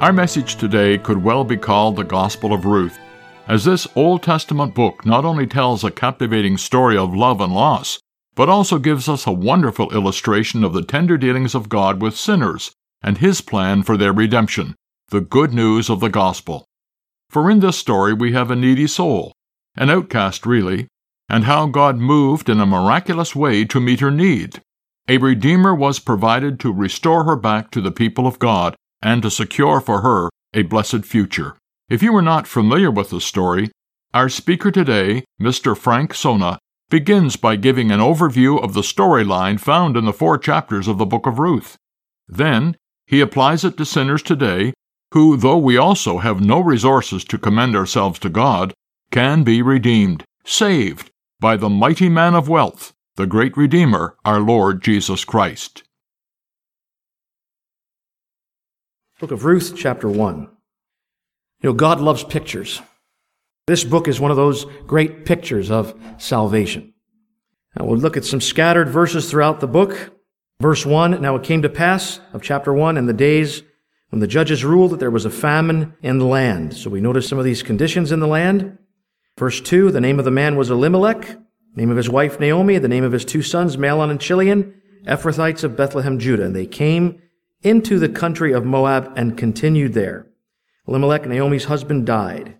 Our message today could well be called the Gospel of Ruth, as this Old Testament book not only tells a captivating story of love and loss, but also gives us a wonderful illustration of the tender dealings of God with sinners and His plan for their redemption, the good news of the gospel. For in this story we have a needy soul, an outcast really, and how God moved in a miraculous way to meet her need. A Redeemer was provided to restore her back to the people of God and to secure for her a blessed future. If you are not familiar with the story, our speaker today, Mr. Frank Sona, begins by giving an overview of the storyline found in the four chapters of the book of Ruth. Then, he applies it to sinners today who, though we also have no resources to commend ourselves to God, can be redeemed, saved, by the mighty man of wealth, the great Redeemer, our Lord Jesus Christ. Book of Ruth, chapter 1. You know, God loves pictures. This book is one of those great pictures of salvation. Now we'll look at some scattered verses throughout the book. Verse 1 Now it came to pass of chapter 1 in the days when the judges ruled that there was a famine in the land. So we notice some of these conditions in the land. Verse 2 The name of the man was Elimelech, name of his wife Naomi, the name of his two sons Mahlon and Chilion, Ephrathites of Bethlehem, Judah. And they came into the country of Moab and continued there. Elimelech, Naomi's husband, died.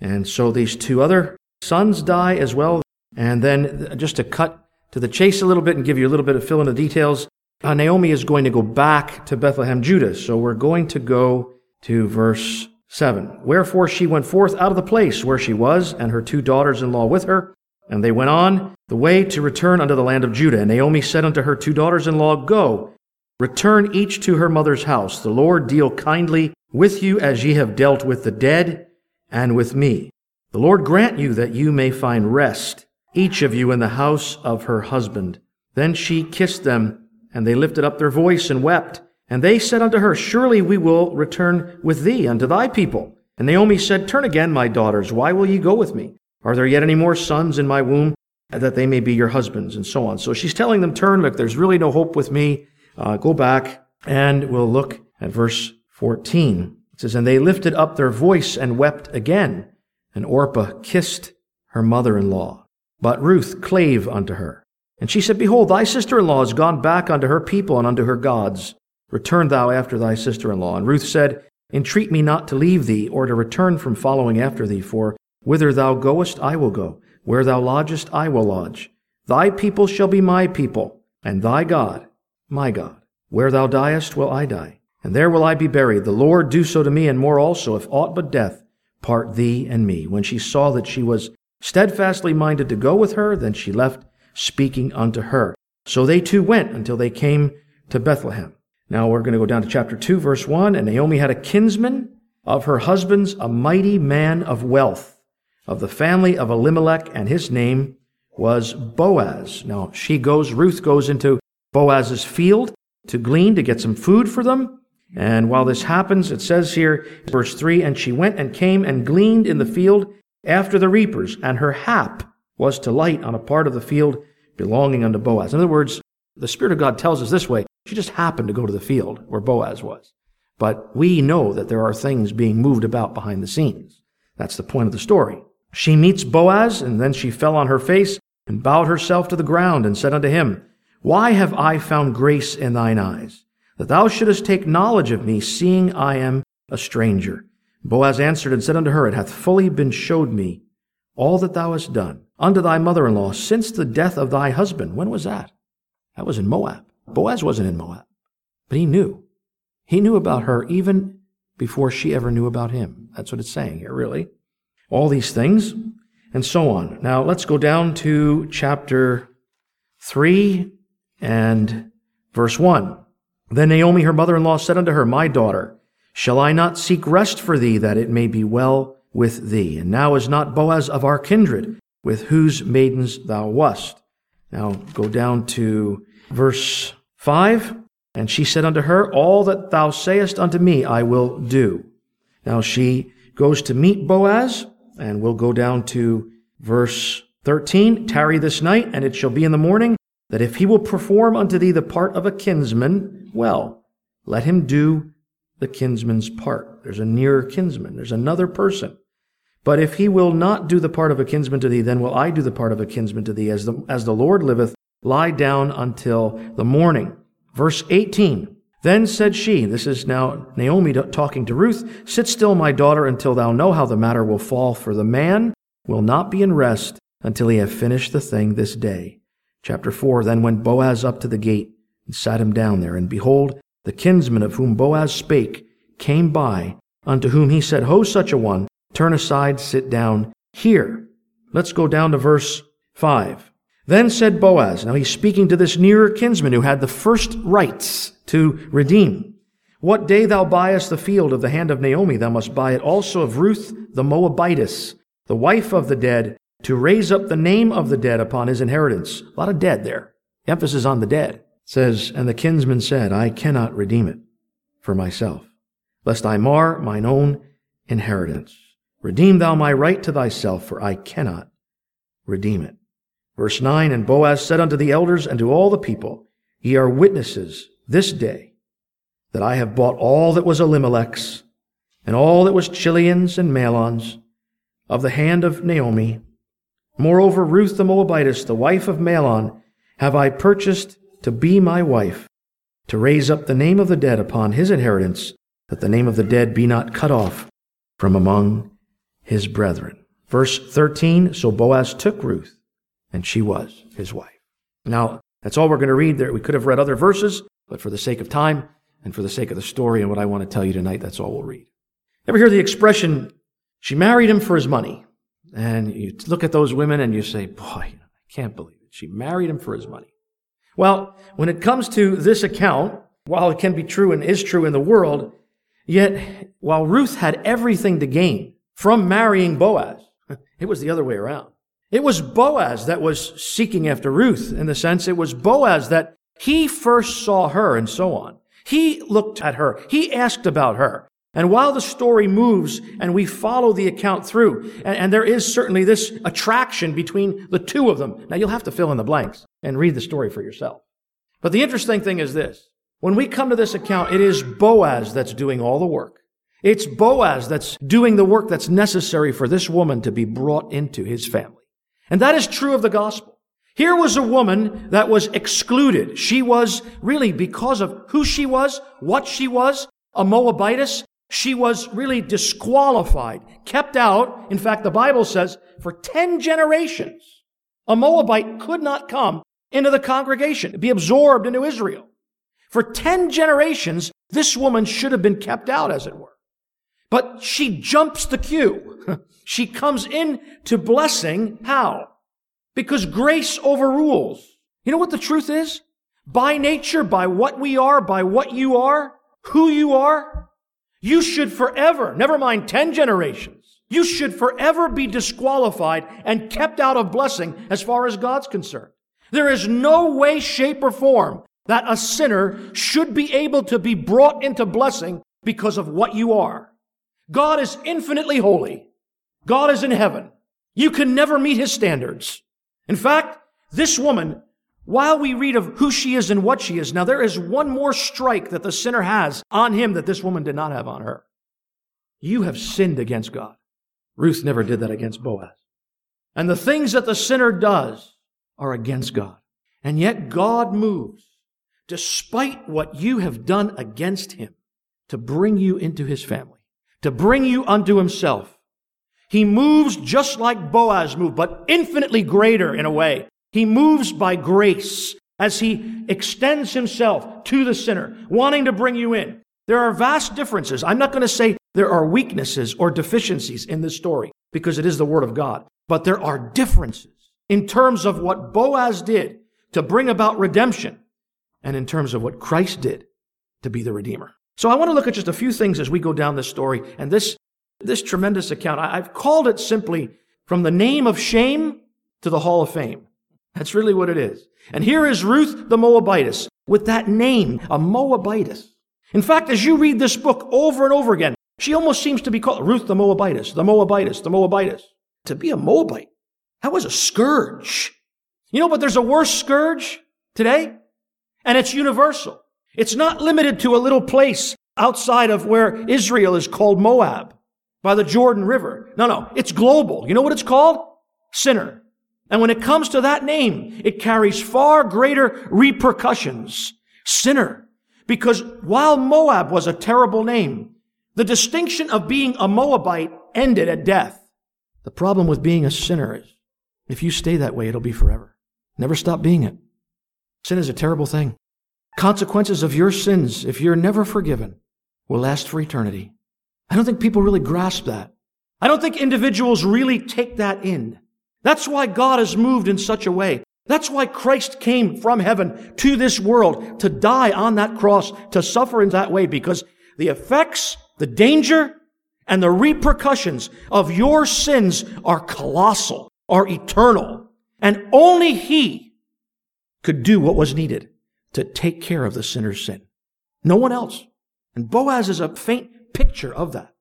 And so these two other sons die as well. And then just to cut to the chase a little bit and give you a little bit of fill in the details, uh, Naomi is going to go back to Bethlehem, Judah. So we're going to go to verse 7. Wherefore she went forth out of the place where she was, and her two daughters in law with her. And they went on the way to return unto the land of Judah. And Naomi said unto her two daughters in law, Go, Return each to her mother's house. The Lord deal kindly with you as ye have dealt with the dead and with me. The Lord grant you that you may find rest, each of you in the house of her husband. Then she kissed them, and they lifted up their voice and wept. And they said unto her, Surely we will return with thee unto thy people. And Naomi said, Turn again, my daughters. Why will ye go with me? Are there yet any more sons in my womb that they may be your husbands? And so on. So she's telling them, Turn, look, there's really no hope with me. Uh, go back and we'll look at verse 14. It says, And they lifted up their voice and wept again. And Orpah kissed her mother-in-law. But Ruth clave unto her. And she said, Behold, thy sister-in-law is gone back unto her people and unto her gods. Return thou after thy sister-in-law. And Ruth said, Entreat me not to leave thee, or to return from following after thee, for whither thou goest, I will go. Where thou lodgest, I will lodge. Thy people shall be my people, and thy God my God. Where thou diest, will I die, and there will I be buried. The Lord do so to me, and more also, if aught but death part thee and me. When she saw that she was steadfastly minded to go with her, then she left, speaking unto her. So they two went until they came to Bethlehem. Now we're going to go down to chapter 2, verse 1. And Naomi had a kinsman of her husband's, a mighty man of wealth, of the family of Elimelech, and his name was Boaz. Now she goes, Ruth goes into Boaz's field to glean, to get some food for them. And while this happens, it says here, verse 3 And she went and came and gleaned in the field after the reapers, and her hap was to light on a part of the field belonging unto Boaz. In other words, the Spirit of God tells us this way she just happened to go to the field where Boaz was. But we know that there are things being moved about behind the scenes. That's the point of the story. She meets Boaz, and then she fell on her face and bowed herself to the ground and said unto him, why have I found grace in thine eyes, that thou shouldest take knowledge of me, seeing I am a stranger? Boaz answered and said unto her, It hath fully been showed me all that thou hast done unto thy mother-in-law since the death of thy husband. When was that? That was in Moab. Boaz wasn't in Moab, but he knew. He knew about her even before she ever knew about him. That's what it's saying here, really. All these things and so on. Now let's go down to chapter 3 and verse 1. Then Naomi, her mother in law, said unto her, My daughter, shall I not seek rest for thee, that it may be well with thee? And now is not Boaz of our kindred, with whose maidens thou wast. Now go down to verse 5. And she said unto her, All that thou sayest unto me, I will do. Now she goes to meet Boaz, and we'll go down to verse 13. Tarry this night, and it shall be in the morning that if he will perform unto thee the part of a kinsman, well, let him do the kinsman's part. There's a nearer kinsman. There's another person. But if he will not do the part of a kinsman to thee, then will I do the part of a kinsman to thee. As the, as the Lord liveth, lie down until the morning. Verse 18. Then said she, this is now Naomi talking to Ruth, sit still, my daughter, until thou know how the matter will fall, for the man will not be in rest until he have finished the thing this day. Chapter 4. Then went Boaz up to the gate and sat him down there. And behold, the kinsman of whom Boaz spake came by, unto whom he said, Ho, such a one, turn aside, sit down here. Let's go down to verse 5. Then said Boaz, now he's speaking to this nearer kinsman who had the first rights to redeem. What day thou buyest the field of the hand of Naomi, thou must buy it also of Ruth the Moabitess, the wife of the dead, to raise up the name of the dead upon his inheritance. A lot of dead there. Emphasis on the dead. It says, and the kinsman said, I cannot redeem it for myself, lest I mar mine own inheritance. Redeem thou my right to thyself, for I cannot redeem it. Verse 9, And Boaz said unto the elders and to all the people, Ye are witnesses this day that I have bought all that was Elimelech's and all that was Chilion's and Mahlon's of the hand of Naomi. Moreover, Ruth the Moabitess, the wife of Mahlon, have I purchased to be my wife, to raise up the name of the dead upon his inheritance, that the name of the dead be not cut off from among his brethren. Verse 13, so Boaz took Ruth and she was his wife. Now, that's all we're going to read there. We could have read other verses, but for the sake of time and for the sake of the story and what I want to tell you tonight, that's all we'll read. Ever hear the expression, she married him for his money? And you look at those women and you say, boy, I can't believe it. She married him for his money. Well, when it comes to this account, while it can be true and is true in the world, yet while Ruth had everything to gain from marrying Boaz, it was the other way around. It was Boaz that was seeking after Ruth in the sense it was Boaz that he first saw her and so on. He looked at her. He asked about her. And while the story moves and we follow the account through, and, and, there is certainly this attraction between the two of them. Now you'll have to fill in the blanks and read the story for yourself. But the interesting thing is this. When we come to this account, it is Boaz that's doing all the work. It's Boaz that's doing the work that's necessary for this woman to be brought into his family. And that is true of the gospel. Here was a woman that was excluded. She was really, because of who she was, what she was, a Moabitess, she was really disqualified, kept out. In fact, the Bible says for 10 generations, a Moabite could not come into the congregation, be absorbed into Israel. For 10 generations, this woman should have been kept out, as it were. But she jumps the queue. She comes in to blessing. How? Because grace overrules. You know what the truth is? By nature, by what we are, by what you are, who you are, you should forever, never mind 10 generations, you should forever be disqualified and kept out of blessing as far as God's concerned. There is no way, shape, or form that a sinner should be able to be brought into blessing because of what you are. God is infinitely holy. God is in heaven. You can never meet his standards. In fact, this woman, while we read of who she is and what she is, now there is one more strike that the sinner has on him that this woman did not have on her. You have sinned against God. Ruth never did that against Boaz. And the things that the sinner does are against God. And yet God moves, despite what you have done against him, to bring you into his family, to bring you unto himself. He moves just like Boaz moved, but infinitely greater in a way. He moves by grace as he extends himself to the sinner, wanting to bring you in. There are vast differences. I'm not going to say there are weaknesses or deficiencies in this story because it is the Word of God, but there are differences in terms of what Boaz did to bring about redemption and in terms of what Christ did to be the Redeemer. So I want to look at just a few things as we go down this story and this, this tremendous account. I've called it simply from the name of shame to the hall of fame. That's really what it is. And here is Ruth the Moabitess with that name, a Moabitess. In fact, as you read this book over and over again, she almost seems to be called Ruth the Moabitess, the Moabitess, the Moabitess. To be a Moabite, that was a scourge. You know, but there's a worse scourge today, and it's universal. It's not limited to a little place outside of where Israel is called Moab by the Jordan River. No, no, it's global. You know what it's called? Sinner. And when it comes to that name, it carries far greater repercussions. Sinner. Because while Moab was a terrible name, the distinction of being a Moabite ended at death. The problem with being a sinner is if you stay that way, it'll be forever. Never stop being it. Sin is a terrible thing. Consequences of your sins, if you're never forgiven, will last for eternity. I don't think people really grasp that. I don't think individuals really take that in. That's why God has moved in such a way. That's why Christ came from heaven to this world to die on that cross, to suffer in that way, because the effects, the danger, and the repercussions of your sins are colossal, are eternal. And only He could do what was needed to take care of the sinner's sin. No one else. And Boaz is a faint picture of that,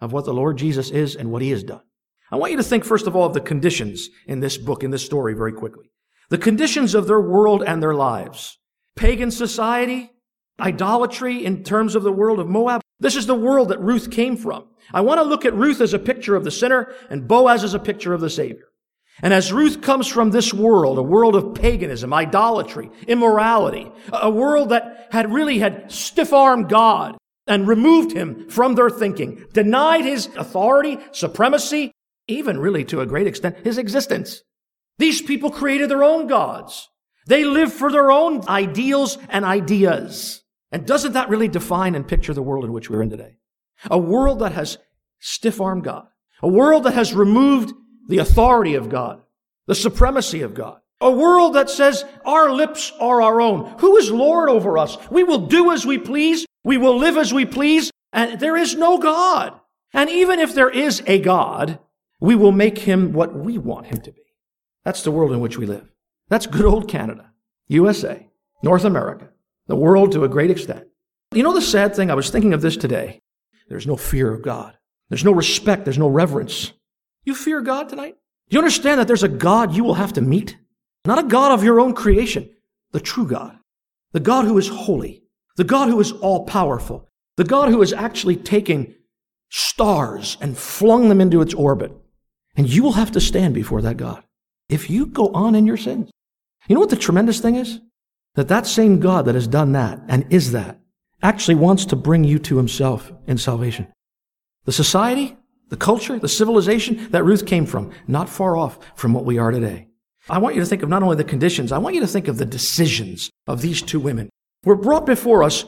of what the Lord Jesus is and what He has done. I want you to think, first of all, of the conditions in this book, in this story, very quickly. The conditions of their world and their lives. Pagan society, idolatry in terms of the world of Moab. This is the world that Ruth came from. I want to look at Ruth as a picture of the sinner and Boaz as a picture of the Savior. And as Ruth comes from this world, a world of paganism, idolatry, immorality, a world that had really had stiff-armed God and removed him from their thinking, denied his authority, supremacy, even really to a great extent, his existence. These people created their own gods. They live for their own ideals and ideas. And doesn't that really define and picture the world in which we're in today? A world that has stiff-armed God. A world that has removed the authority of God, the supremacy of God. A world that says our lips are our own. Who is Lord over us? We will do as we please. We will live as we please. And there is no God. And even if there is a God, we will make him what we want him to be. That's the world in which we live. That's good old Canada, USA, North America, the world to a great extent. You know the sad thing? I was thinking of this today. There's no fear of God. There's no respect. There's no reverence. You fear God tonight? Do you understand that there's a God you will have to meet? Not a God of your own creation, the true God. The God who is holy. The God who is all powerful. The God who is actually taking stars and flung them into its orbit. And you will have to stand before that God if you go on in your sins. You know what the tremendous thing is? That that same God that has done that and is that actually wants to bring you to himself in salvation. The society, the culture, the civilization that Ruth came from, not far off from what we are today. I want you to think of not only the conditions, I want you to think of the decisions of these two women. We're brought before us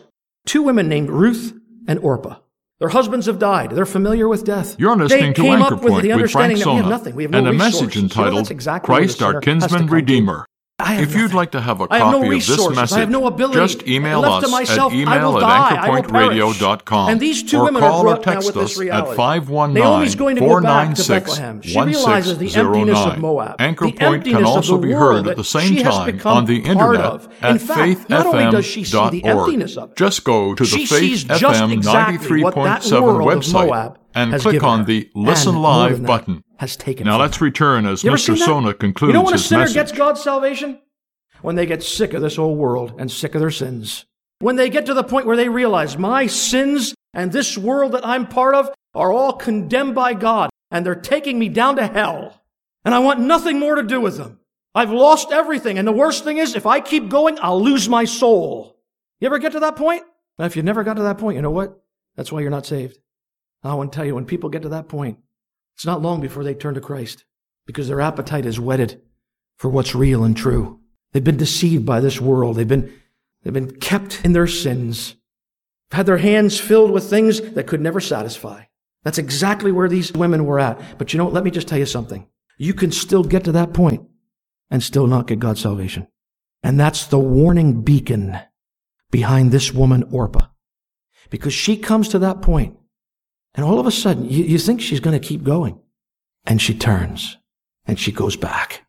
two women named Ruth and Orpah. Their husbands have died. They're familiar with death. You're listening they to came Anchor up with Point the with Frank understanding that we have nothing. We have no and a resources. message You know, entitled exactly Christ our kinsman redeemer. If you'd like to have a I have no copy of this message, I have no ability. just email us to myself, at email at die. I will anchorpointradio.com And these two or women call or text us at 519 Naomi's going to go back to 496 Bethlehem. She realizes the emptiness of Moab. Anchor Point can also be heard at the same time on the internet of. at In fact, not only does she see the faithfm.org. emptiness of Just go to the Faith FM exactly what that 93.7 website and click on the Listen Live button. Has taken Now let's return as You Mr. Sona concludes You know when a sinner message. gets God's salvation? When they get sick of this old world and sick of their sins. When they get to the point where they realize my sins and this world that I'm part of are all condemned by God and they're taking me down to hell. And I want nothing more to do with them. I've lost everything. And the worst thing is, if I keep going, I'll lose my soul. You ever get to that point? Now, if you never got to that point, you know what? That's why you're not saved. I want to tell you, when people get to that point, it's not long before they turn to Christ because their appetite is whetted for what's real and true. They've been deceived by this world. They've been, they've been kept in their sins, had their hands filled with things that could never satisfy. That's exactly where these women were at. But you know what? Let me just tell you something. You can still get to that point and still not get God's salvation. And that's the warning beacon behind this woman, Orpah. Because she comes to that point, and all of a sudden, you, you think she's going to keep going. And she turns, and she goes back.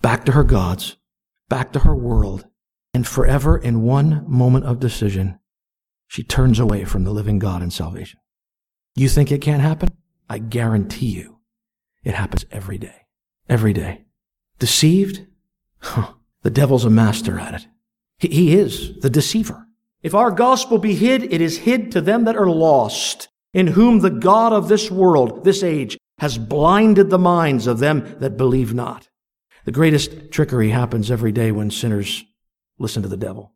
Back to her gods, back to her world, and forever in one moment of decision, she turns away from the living God and salvation. You think it can't happen? I guarantee you it happens every day. Every day. Deceived? Huh. The devil's a master at it. He, he is the deceiver. If our gospel be hid, it is hid to them that are lost, in whom the God of this world, this age, has blinded the minds of them that believe not. The greatest trickery happens every day when sinners listen to the devil,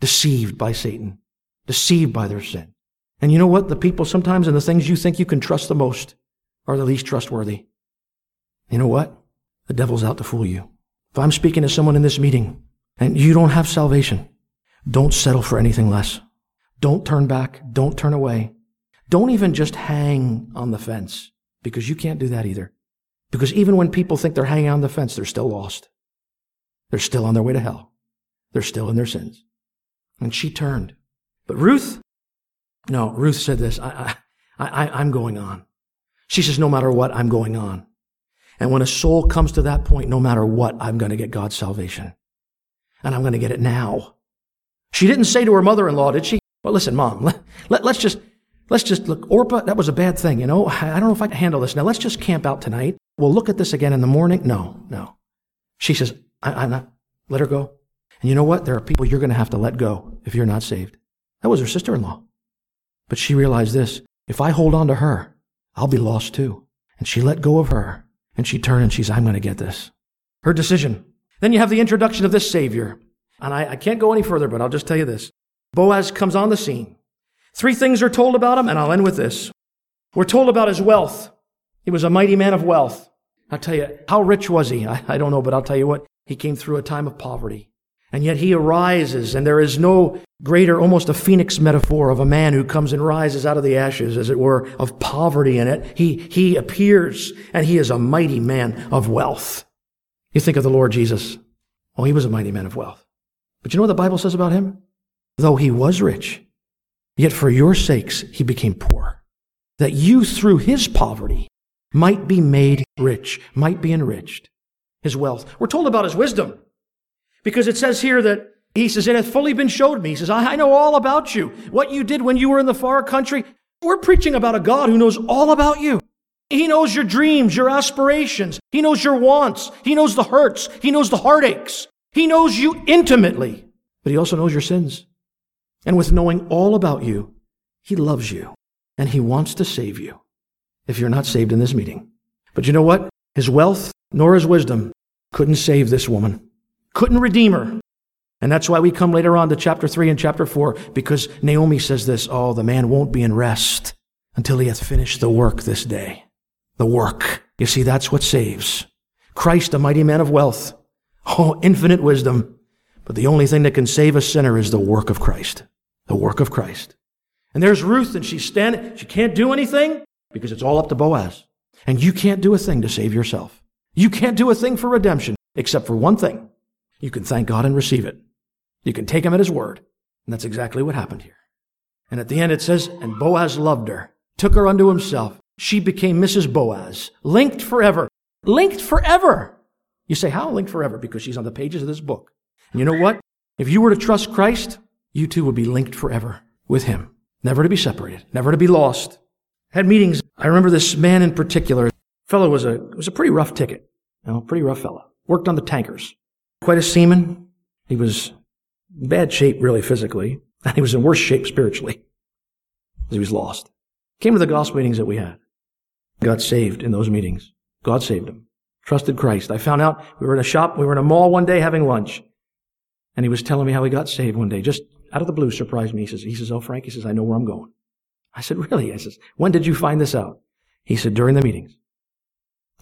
deceived by Satan, deceived by their sin. And you know what? The people sometimes and the things you think you can trust the most are the least trustworthy. You know what? The devil's out to fool you. If I'm speaking to someone in this meeting and you don't have salvation, don't settle for anything less. Don't turn back. Don't turn away. Don't even just hang on the fence because you can't do that either. Because even when people think they're hanging on the fence, they're still lost. They're still on their way to hell. They're still in their sins. And she turned. But Ruth, no, Ruth said this, I, I, I, I'm going on. She says, no matter what, I'm going on. And when a soul comes to that point, no matter what, I'm going to get God's salvation. And I'm going to get it now. She didn't say to her mother-in-law, did she? Well, listen, mom, let, let, let's just, let's just look, Orpah, that was a bad thing, you know? I don't know if I can handle this. Now let's just camp out tonight. We'll look at this again in the morning. No, no. She says, I, am not, let her go. And you know what? There are people you're going to have to let go if you're not saved. That was her sister-in-law. But she realized this. If I hold on to her, I'll be lost too. And she let go of her and she turned and she said, I'm going to get this. Her decision. Then you have the introduction of this Savior. And I, I can't go any further, but I'll just tell you this. Boaz comes on the scene. Three things are told about him, and I'll end with this. We're told about his wealth. He was a mighty man of wealth. I'll tell you, how rich was he? I, I don't know, but I'll tell you what. He came through a time of poverty. And yet he arises, and there is no greater, almost a phoenix metaphor of a man who comes and rises out of the ashes, as it were, of poverty in it. He, he appears, and he is a mighty man of wealth. You think of the Lord Jesus. Oh, he was a mighty man of wealth. But you know what the Bible says about him? Though he was rich, yet for your sakes he became poor, that you through his poverty might be made rich, might be enriched. His wealth. We're told about his wisdom. Because it says here that he says, it hath fully been showed me. He says, I know all about you. What you did when you were in the far country. We're preaching about a God who knows all about you. He knows your dreams, your aspirations. He knows your wants. He knows the hurts. He knows the heartaches. He knows you intimately, but he also knows your sins. And with knowing all about you, he loves you and he wants to save you if you're not saved in this meeting. But you know what? His wealth nor his wisdom couldn't save this woman couldn't redeem her. And that's why we come later on to chapter 3 and chapter 4, because Naomi says this, oh, the man won't be in rest until he hath finished the work this day. The work. You see, that's what saves. Christ, a mighty man of wealth. Oh, infinite wisdom. But the only thing that can save a sinner is the work of Christ. The work of Christ. And there's Ruth, and she's standing. She can't do anything because it's all up to Boaz. And you can't do a thing to save yourself. You can't do a thing for redemption except for one thing you can thank God and receive it. You can take him at his word. And that's exactly what happened here. And at the end it says, and Boaz loved her, took her unto himself. She became Mrs. Boaz, linked forever. Linked forever. You say, how linked forever? Because she's on the pages of this book. And you know what? If you were to trust Christ, you too would be linked forever with him. Never to be separated, never to be lost. Had meetings. I remember this man in particular. Fellow was a, was a pretty rough ticket. You know, pretty rough fellow. Worked on the tankers. Quite a seaman. He was bad shape, really, physically. And he was in worse shape spiritually. He was lost. Came to the gospel meetings that we had. Got saved in those meetings. God saved him. Trusted Christ. I found out we were in a shop, we were in a mall one day having lunch. And he was telling me how he got saved one day. Just out of the blue, surprised me. He says, he says, oh, Frank, he says, I know where I'm going. I said, really? I says, when did you find this out? He said, during the meetings.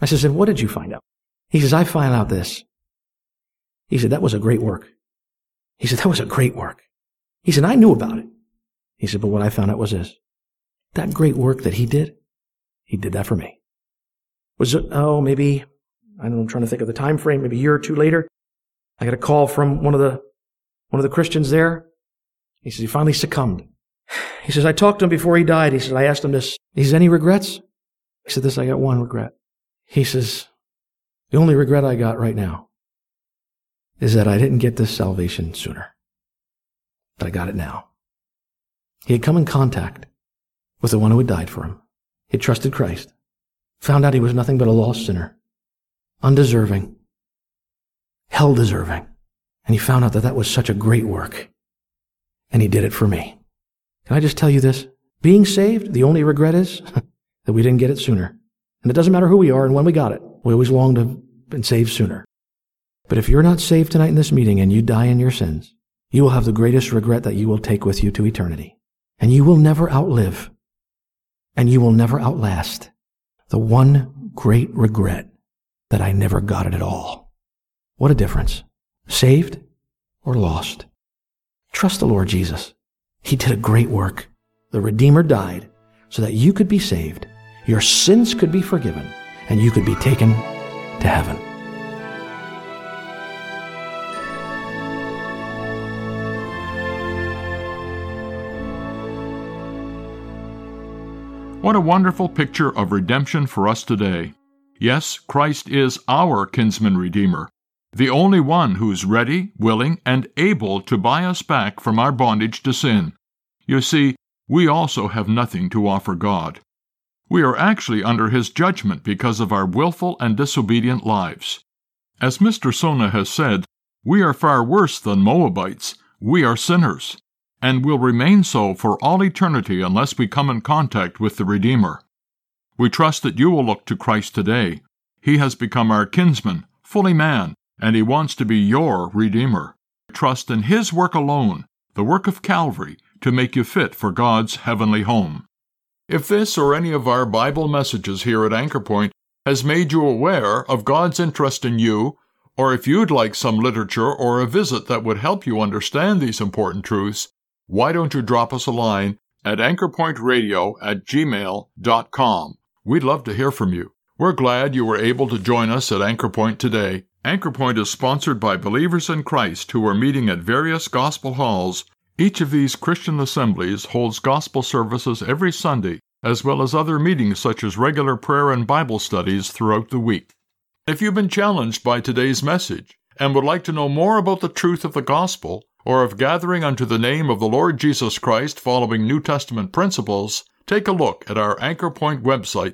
I says, and what did you find out? He says, I found out this. He said, that was a great work. He said, that was a great work. He said, I knew about it. He said, but what I found out was this. That great work that he did, he did that for me. Was it, oh, maybe, I don't know, I'm trying to think of the time frame, maybe a year or two later. I got a call from one of the one of the Christians there. He says he finally succumbed. He says, I talked to him before he died. He says, I asked him this. He says, any regrets? He said, this, I got one regret. He says, the only regret I got right now is that I didn't get this salvation sooner. But I got it now. He had come in contact with the one who had died for him. He had trusted Christ, found out he was nothing but a lost sinner, undeserving, hell deserving. And he found out that that was such a great work. And he did it for me. Can I just tell you this? Being saved, the only regret is that we didn't get it sooner. And it doesn't matter who we are and when we got it. We always long to have been saved sooner. But if you're not saved tonight in this meeting and you die in your sins, you will have the greatest regret that you will take with you to eternity. And you will never outlive and you will never outlast the one great regret that I never got it at all. What a difference. Saved or lost. Trust the Lord Jesus. He did a great work. The Redeemer died so that you could be saved, your sins could be forgiven, and you could be taken to heaven. What a wonderful picture of redemption for us today. Yes, Christ is our kinsman redeemer, the only one who's ready, willing, and able to buy us back from our bondage to sin. You see, we also have nothing to offer God. We are actually under His judgment because of our willful and disobedient lives. As Mr. Sona has said, we are far worse than Moabites. We are sinners, and will remain so for all eternity unless we come in contact with the Redeemer. We trust that you will look to Christ today. He has become our kinsman, fully man, and he wants to be your Redeemer. Trust in his work alone, the work of Calvary, to make you fit for God's heavenly home. If this or any of our Bible messages here at Anchor Point has made you aware of God's interest in you, or if you'd like some literature or a visit that would help you understand these important truths, why don't you drop us a line at anchorpointradio at gmail.com? We'd love to hear from you. We're glad you were able to join us at Anchor Point today. Anchor Point is sponsored by believers in Christ who are meeting at various gospel halls. Each of these Christian assemblies holds gospel services every Sunday, as well as other meetings such as regular prayer and Bible studies throughout the week. If you've been challenged by today's message and would like to know more about the truth of the gospel, or of gathering unto the name of the Lord Jesus Christ following New Testament principles, take a look at our Anchor Point website